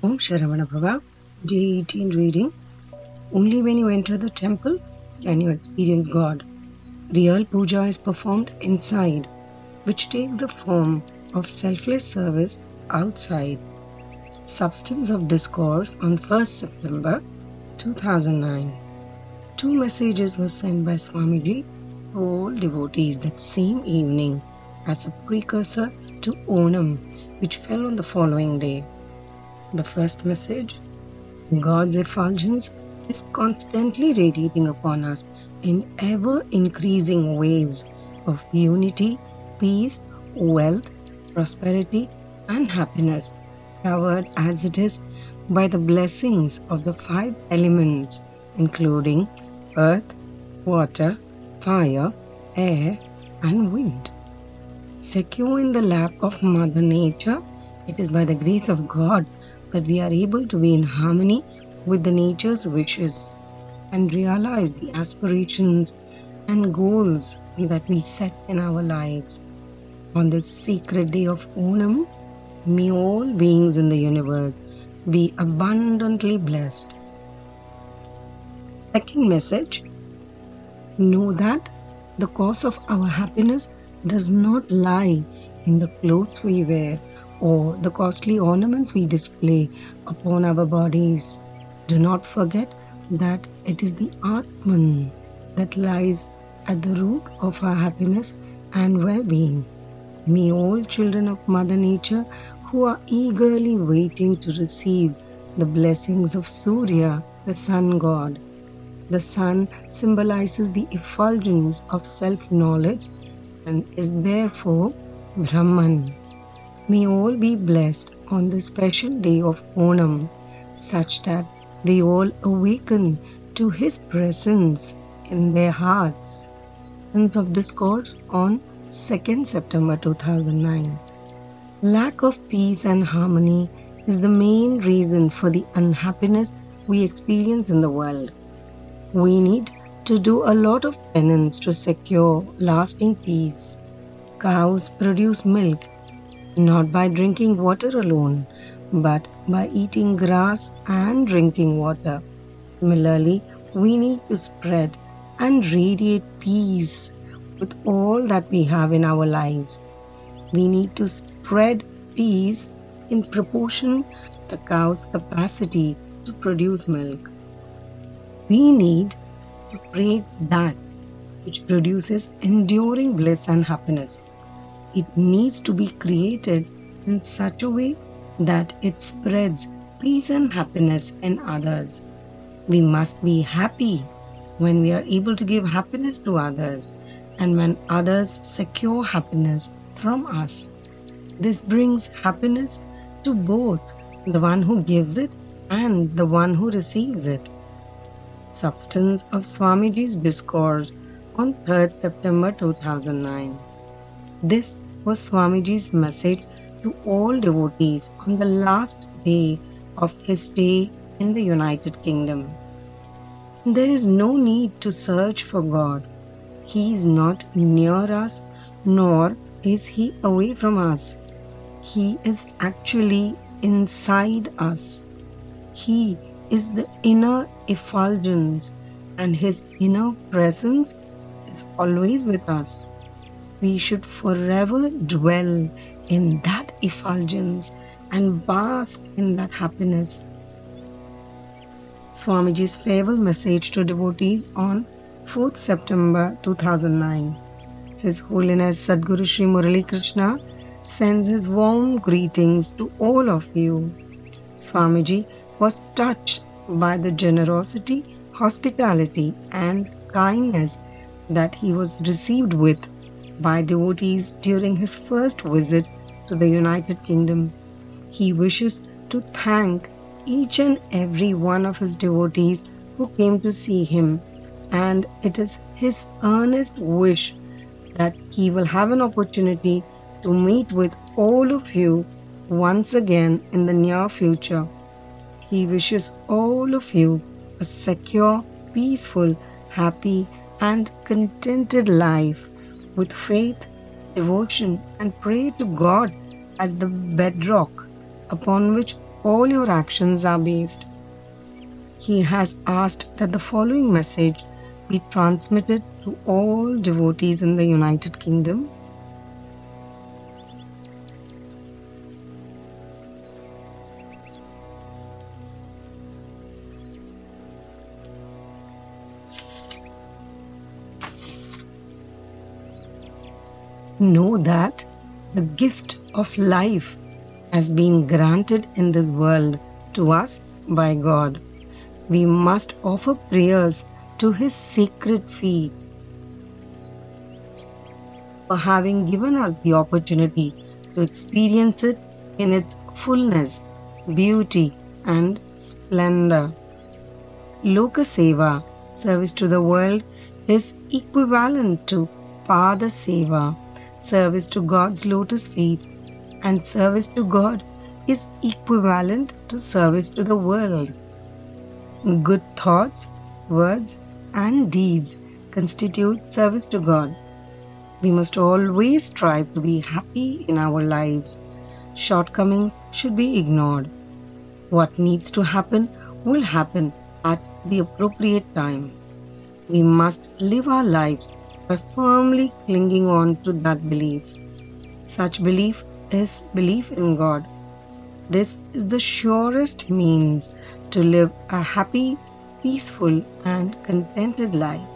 Om Sharavana Day 18 reading. Only when you enter the temple can you experience God. Real puja is performed inside, which takes the form of selfless service outside. Substance of Discourse on 1st September 2009. Two messages were sent by Swamiji to all devotees that same evening as a precursor to Onam, which fell on the following day. The first message God's effulgence is constantly radiating upon us in ever increasing waves of unity, peace, wealth, prosperity, and happiness, covered as it is by the blessings of the five elements, including earth, water, fire, air, and wind. Secure in the lap of Mother Nature, it is by the grace of God that we are able to be in harmony with the nature's wishes and realize the aspirations and goals that we set in our lives. On this sacred day of Onam, may all beings in the universe be abundantly blessed. Second message Know that the cause of our happiness does not lie in the clothes we wear or the costly ornaments we display upon our bodies. Do not forget that it is the Atman that lies at the root of our happiness and well being. May all children of Mother Nature who are eagerly waiting to receive the blessings of Surya, the sun god. The sun symbolizes the effulgence of self knowledge and is therefore Brahman. May all be blessed on the special day of Onam, such that they all awaken to His presence in their hearts. End of Discourse on 2nd September 2009. Lack of peace and harmony is the main reason for the unhappiness we experience in the world. We need to do a lot of penance to secure lasting peace. Cows produce milk not by drinking water alone, but by eating grass and drinking water. Similarly, we need to spread and radiate peace with all that we have in our lives. We need to spread peace in proportion to the cow's capacity to produce milk. We need to create that which produces enduring bliss and happiness. It needs to be created in such a way that it spreads peace and happiness in others. We must be happy when we are able to give happiness to others and when others secure happiness from us. This brings happiness to both the one who gives it and the one who receives it. Substance of Swamiji's Discourse on 3rd September 2009. This was Swamiji's message to all devotees on the last day of his stay in the United Kingdom. There is no need to search for God. He is not near us, nor is He away from us. He is actually inside us. He is the inner effulgence, and His inner presence is always with us. We should forever dwell in that effulgence and bask in that happiness. Swamiji's farewell message to devotees on 4th September 2009. His Holiness Sadguru Sri Murali Krishna sends his warm greetings to all of you. Swamiji was touched by the generosity, hospitality, and kindness that he was received with by devotees during his first visit to the United Kingdom. He wishes to thank each and every one of his devotees who came to see him, and it is his earnest wish that he will have an opportunity to meet with all of you once again in the near future. He wishes all of you a secure, peaceful, happy, and contented life with faith, devotion, and pray to God as the bedrock upon which all your actions are based. He has asked that the following message be transmitted to all devotees in the United Kingdom. Know that the gift of life has been granted in this world to us by God. We must offer prayers to His sacred feet for having given us the opportunity to experience it in its fullness, beauty, and splendor. Loka Seva, service to the world, is equivalent to Pada Seva, service to God's lotus feet, and service to God is equivalent to service to the world. Good thoughts, words, and deeds constitute service to God. We must always strive to be happy in our lives. Shortcomings should be ignored. What needs to happen will happen at the appropriate time. We must live our lives by firmly clinging on to that belief. Such belief is belief in God. This is the surest means to live a happy, peaceful, and contented life.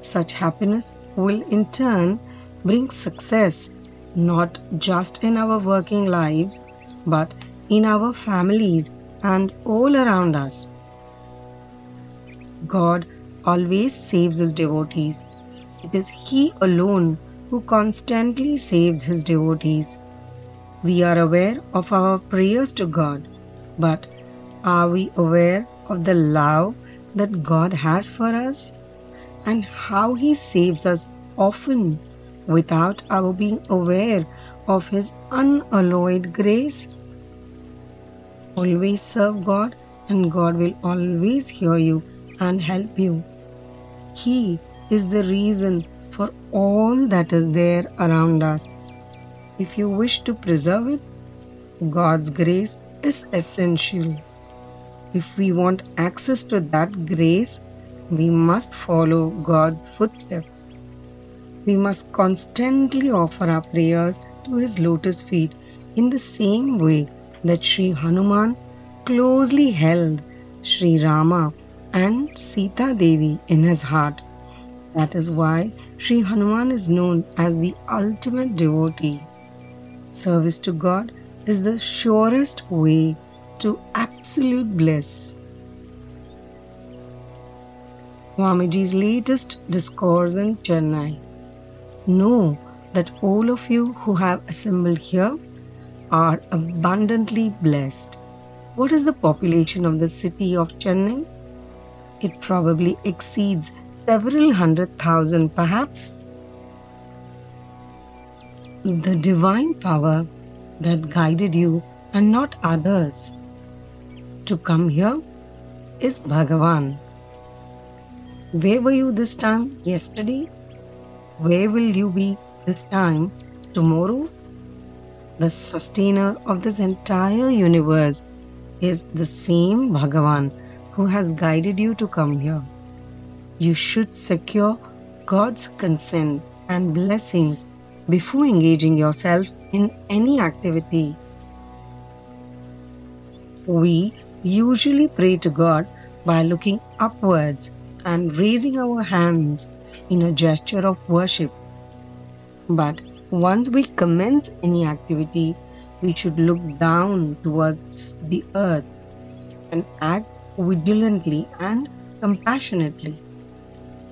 Such happiness will in turn bring success not just in our working lives but in our families and all around us. God always saves his devotees. It is He alone who constantly saves his devotees. We are aware of our prayers to God, but are we aware of the love that God has for us and how He saves us often without our being aware of His unalloyed grace? Always serve God, and God will always hear you and help you. He is the reason for all that is there around us if you wish to preserve it, God's grace is essential. If we want access to that grace, we must follow God's footsteps. We must constantly offer our prayers to His lotus feet in the same way that Sri Hanuman closely held Sri Rama and Sita Devi in his heart. That is why Sri Hanuman is known as the ultimate devotee. Service to God is the surest way to absolute bliss. Swamiji's latest discourse in Chennai. Know that all of you who have assembled here are abundantly blessed. What is the population of the city of Chennai? It probably exceeds several hundred thousand, perhaps the divine power that guided you and not others to come here is Bhagavan. Where were you this time yesterday? Where will you be this time tomorrow? The sustainer of this entire universe is the same Bhagavan who has guided you to come here. You should secure God's consent and blessings before engaging yourself in any activity. We usually pray to God by looking upwards and raising our hands in a gesture of worship. But once we commence any activity, we should look down towards the earth and act vigilantly and compassionately.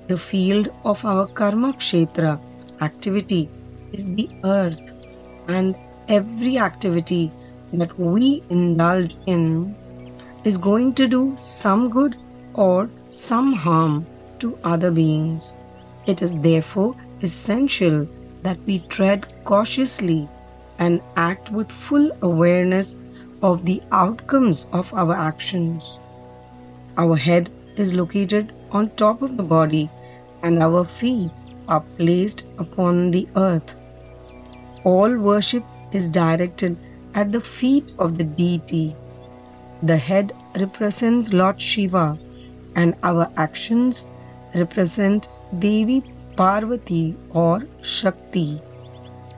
The field of our karma kshetra activity is the earth, and every activity that we indulge in is going to do some good or some harm to other beings. It is therefore essential that we tread cautiously and act with full awareness of the outcomes of our actions. Our head is located on top of the body and our feet are placed upon the earth. All worship is directed at the feet of the deity. The head represents Lord Shiva, and our actions represent Devi Parvati or Shakti.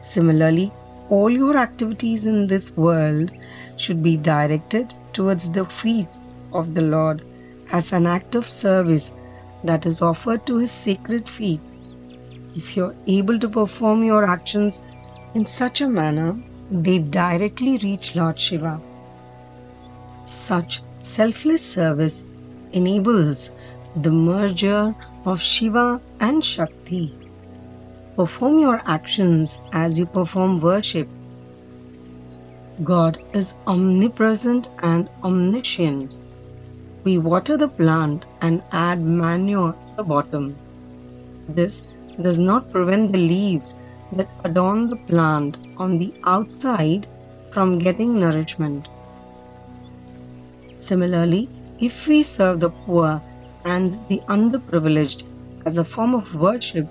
Similarly, all your activities in this world should be directed towards the feet of the Lord as an act of service that is offered to his sacred feet. If you're able to perform your actions in such a manner, they directly reach Lord Shiva. Such selfless service enables the merger of Shiva and Shakti. Perform your actions as you perform worship. God is omnipresent and omniscient. We water the plant and add manure at the bottom. This does not prevent the leaves that adorn the plant on the outside from getting nourishment. Similarly, if we serve the poor and the underprivileged as a form of worship,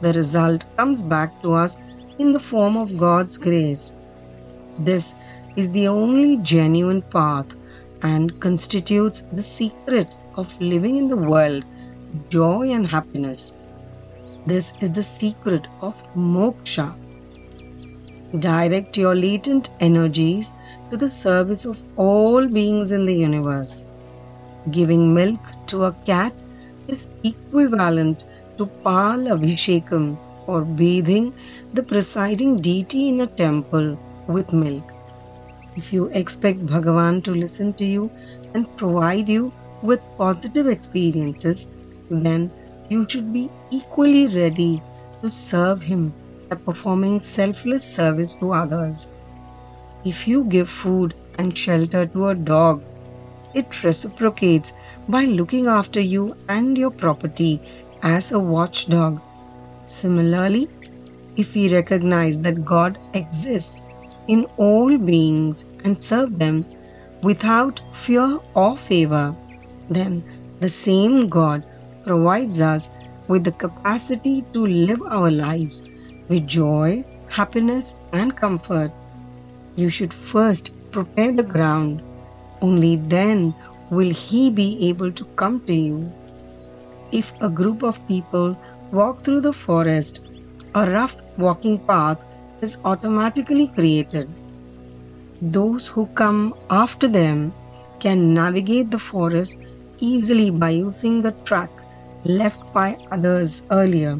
the result comes back to us in the form of God's grace. This is the only genuine path and constitutes the secret of living in the world, joy and happiness. This is the secret of moksha. Direct your latent energies to the service of all beings in the universe. Giving milk to a cat is equivalent to Pal Abhishekam or bathing the presiding deity in a temple with milk. If you expect Bhagavan to listen to you and provide you with positive experiences, then you should be equally ready to serve him by performing selfless service to others. If you give food and shelter to a dog, it reciprocates by looking after you and your property as a watchdog. Similarly, if we recognize that God exists in all beings and serve them without fear or favor, then the same God provides us with the capacity to live our lives with joy, happiness, and comfort. You should first prepare the ground. Only then will He be able to come to you. If a group of people walk through the forest, a rough walking path is automatically created. Those who come after them can navigate the forest easily by using the track left by others earlier.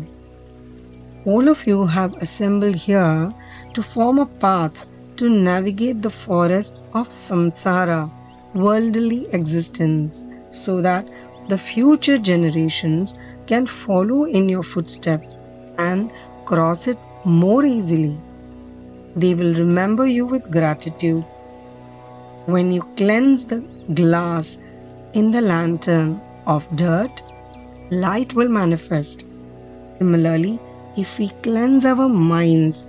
All of you have assembled here to form a path to navigate the forest of samsara, worldly existence, so that the future generations can follow in your footsteps and cross it more easily. They will remember you with gratitude. When you cleanse the glass in the lantern of dirt, light will manifest. Similarly, if we cleanse our minds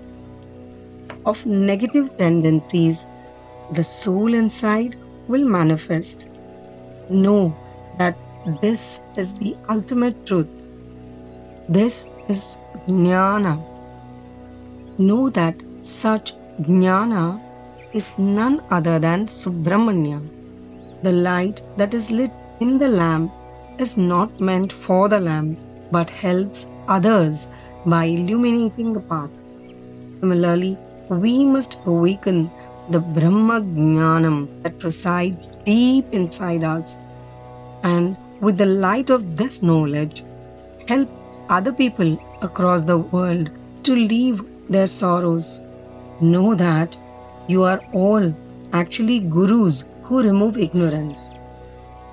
of negative tendencies, the soul inside will manifest. Know that this is the ultimate truth. This is jnana. Know that such jnana is none other than Subramanya. The light that is lit in the lamp is not meant for the lamp but helps others by illuminating the path. Similarly, we must awaken the Brahma Jnanam that resides deep inside us and with the light of this knowledge help other people across the world to leave their sorrows. Know that you are all actually gurus who remove ignorance.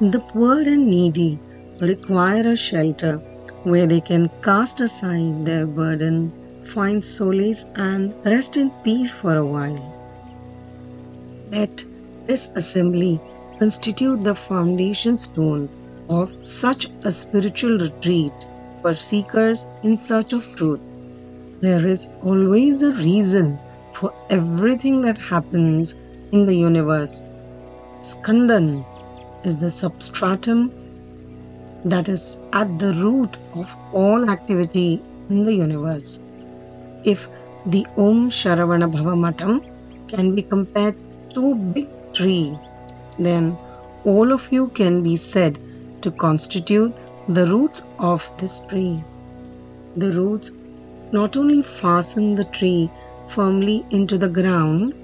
The poor and needy require a shelter where they can cast aside their burden, find solace, and rest in peace for a while. Let this assembly constitute the foundation stone of such a spiritual retreat for seekers in search of truth. There is always a reason for everything that happens in the universe. Skandan is the substratum that is at the root of all activity in the universe. If the Om Sharavana Bhava Matam can be compared to a big tree then all of you can be said to constitute the roots of this tree. The roots not only fasten the tree firmly into the ground,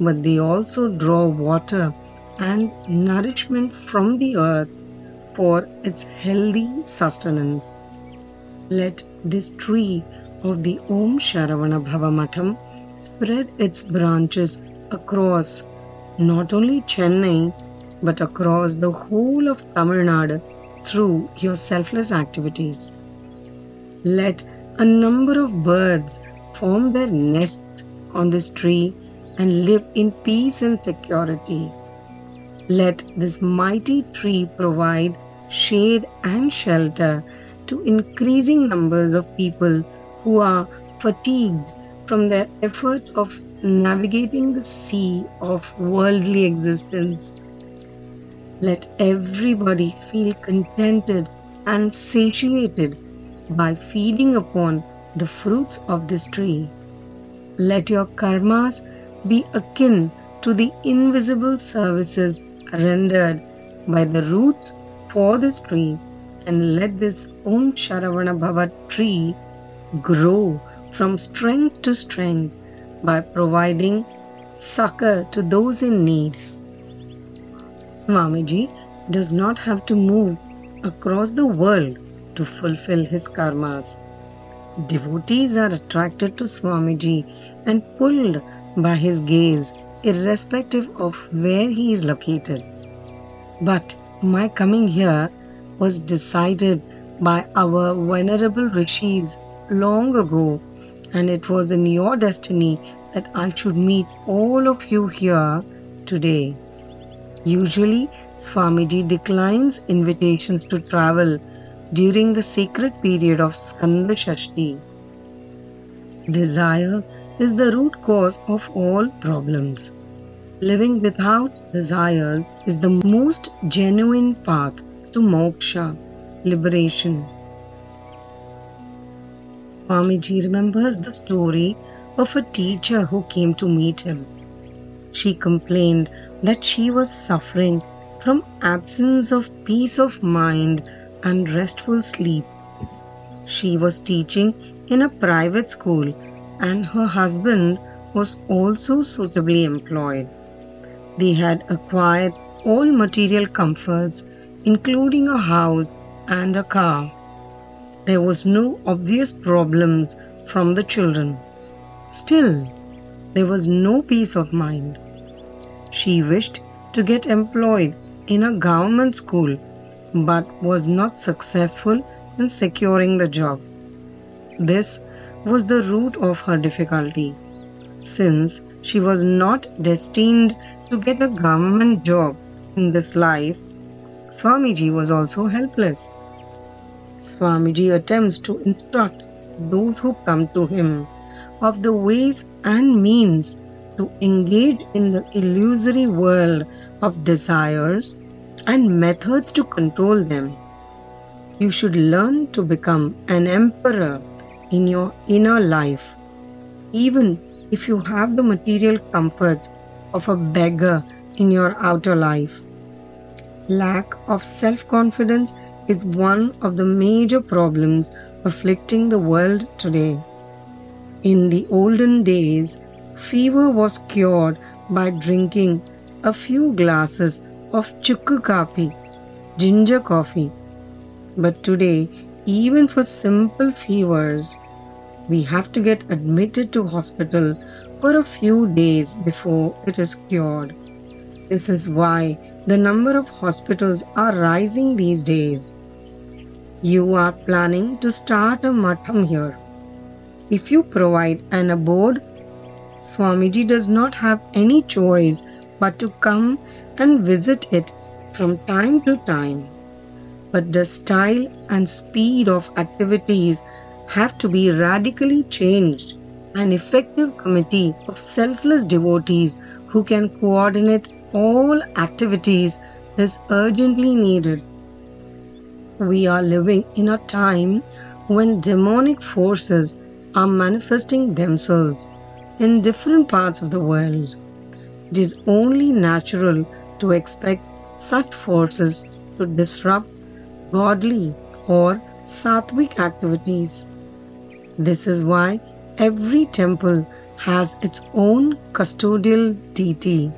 but they also draw water and nourishment from the earth for its healthy sustenance. Let this tree of the Om Sharavana Bhavamatham spread its branches across not only Chennai but across the whole of Tamil Nadu through your selfless activities. Let a number of birds form their nests on this tree and live in peace and security. Let this mighty tree provide shade and shelter to increasing numbers of people who are fatigued from their effort of navigating the sea of worldly existence. Let everybody feel contented and satiated by feeding upon the fruits of this tree. Let your karmas be akin to the invisible services rendered by the roots for this tree and let this Om Sharavana Bhava tree grow from strength to strength by providing succor to those in need. Swamiji does not have to move across the world to fulfill his karmas. Devotees are attracted to Swamiji and pulled by his gaze, irrespective of where he is located. But my coming here was decided by our venerable rishis long ago, and it was in your destiny that I should meet all of you here today. Usually, Swamiji declines invitations to travel during the sacred period of Skanda Shashti. Desire is the root cause of all problems. Living without desires is the most genuine path to moksha, liberation. Swamiji remembers the story of a teacher who came to meet him. She complained that she was suffering from absence of peace of mind and restful sleep. She was teaching in a private school and her husband was also suitably employed. They had acquired all material comforts, including a house and a car. There was no obvious problems from the children. Still, there was no peace of mind. She wished to get employed in a government school but was not successful in securing the job. This was the root of her difficulty. Since she was not destined to get a government job in this life, Swamiji was also helpless. Swamiji attempts to instruct those who come to him of the ways and means to engage in the illusory world of desires and methods to control them. You should learn to become an emperor in your inner life, even if you have the material comforts of a beggar in your outer life. Lack of self confidence is one of the major problems afflicting the world today. In the olden days, fever was cured by drinking a few glasses of chukku coffee, ginger coffee. But today, even for simple fevers, we have to get admitted to hospital for a few days before it is cured. This is why the number of hospitals are rising these days. You are planning to start a matham here. If you provide an abode, Swamiji does not have any choice but to come and visit it from time to time. But the style and speed of activities have to be radically changed. An effective committee of selfless devotees who can coordinate all activities is urgently needed. We are living in a time when demonic forces are manifesting themselves in different parts of the world. It is only natural to expect such forces to disrupt godly or sattvic activities. This is why every temple has its own custodial deity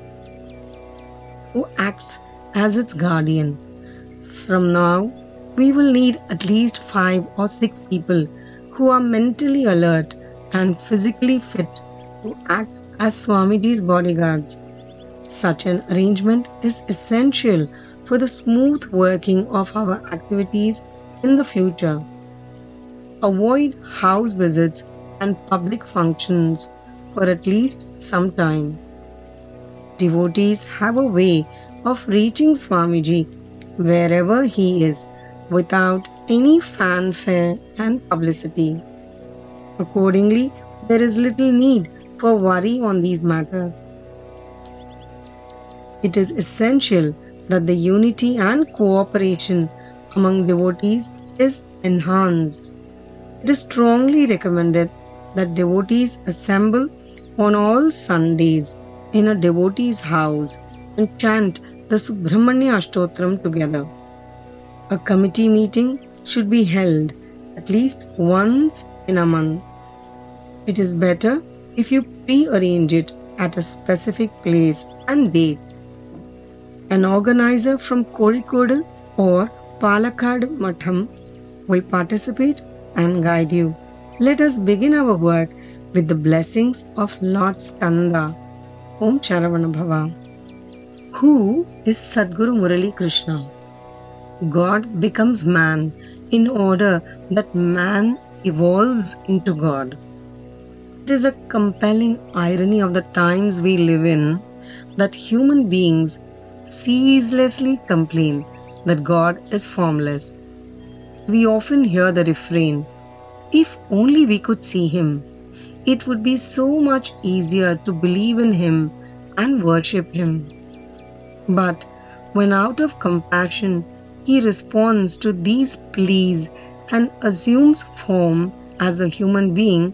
who acts as its guardian. From now, we will need at least five or six people who are mentally alert and physically fit to act as Swamiji's bodyguards. Such an arrangement is essential for the smooth working of our activities in the future. Avoid house visits and public functions for at least some time. Devotees have a way of reaching Swamiji wherever he is without any fanfare and publicity. Accordingly, there is little need for worry on these matters. It is essential that the unity and cooperation among devotees is enhanced. It is strongly recommended that devotees assemble on all Sundays in a devotee's house and chant the Subramanya Ashtotram together. A committee meeting should be held at least once in a month. It is better if you pre-arrange it at a specific place and date. An organizer from Kozhikode or Palakkad Matham will participate and guide you. Let us begin our work with the blessings of Lord Skanda. Om Sharavana Bhava. Who is Sadguru Murali Krishna? God becomes man in order that man evolves into God. It is a compelling irony of the times we live in that human beings ceaselessly complain that God is formless. We often hear the refrain, if only we could see Him, it would be so much easier to believe in Him and worship Him. But when out of compassion He responds to these pleas and assumes form as a human being,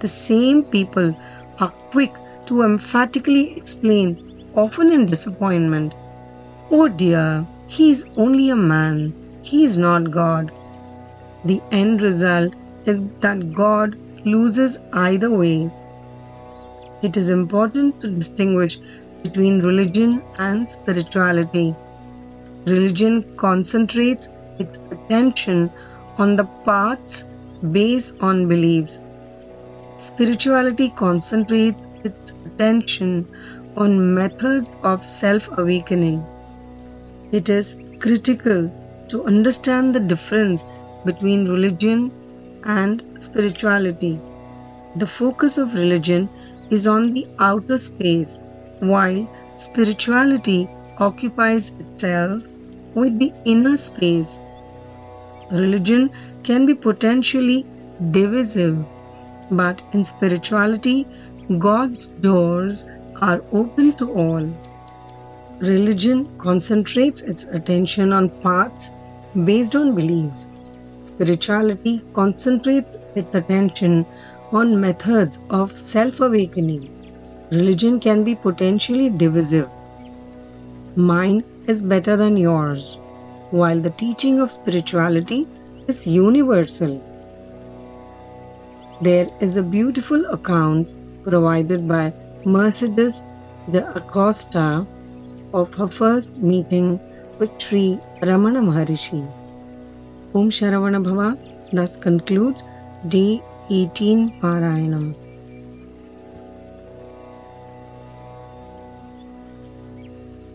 the same people are quick to emphatically explain, often in disappointment, Oh dear, he is only a man, he is not God. The end result is that God loses either way. It is important to distinguish between religion and spirituality. Religion concentrates its attention on the paths based on beliefs. Spirituality concentrates its attention on methods of self awakening. It is critical to understand the difference between religion and spirituality. The focus of religion is on the outer space, while spirituality occupies itself with the inner space. Religion can be potentially divisive, but in spirituality, God's doors are open to all. Religion concentrates its attention on paths based on beliefs. Spirituality concentrates its attention on methods of self awakening. Religion can be potentially divisive. Mine is better than yours, while the teaching of spirituality is universal. There is a beautiful account provided by Mercedes de Acosta of her first meeting with Sri Ramana Maharishi. Om Sharavana Bhava thus concludes day 18 Parayanam.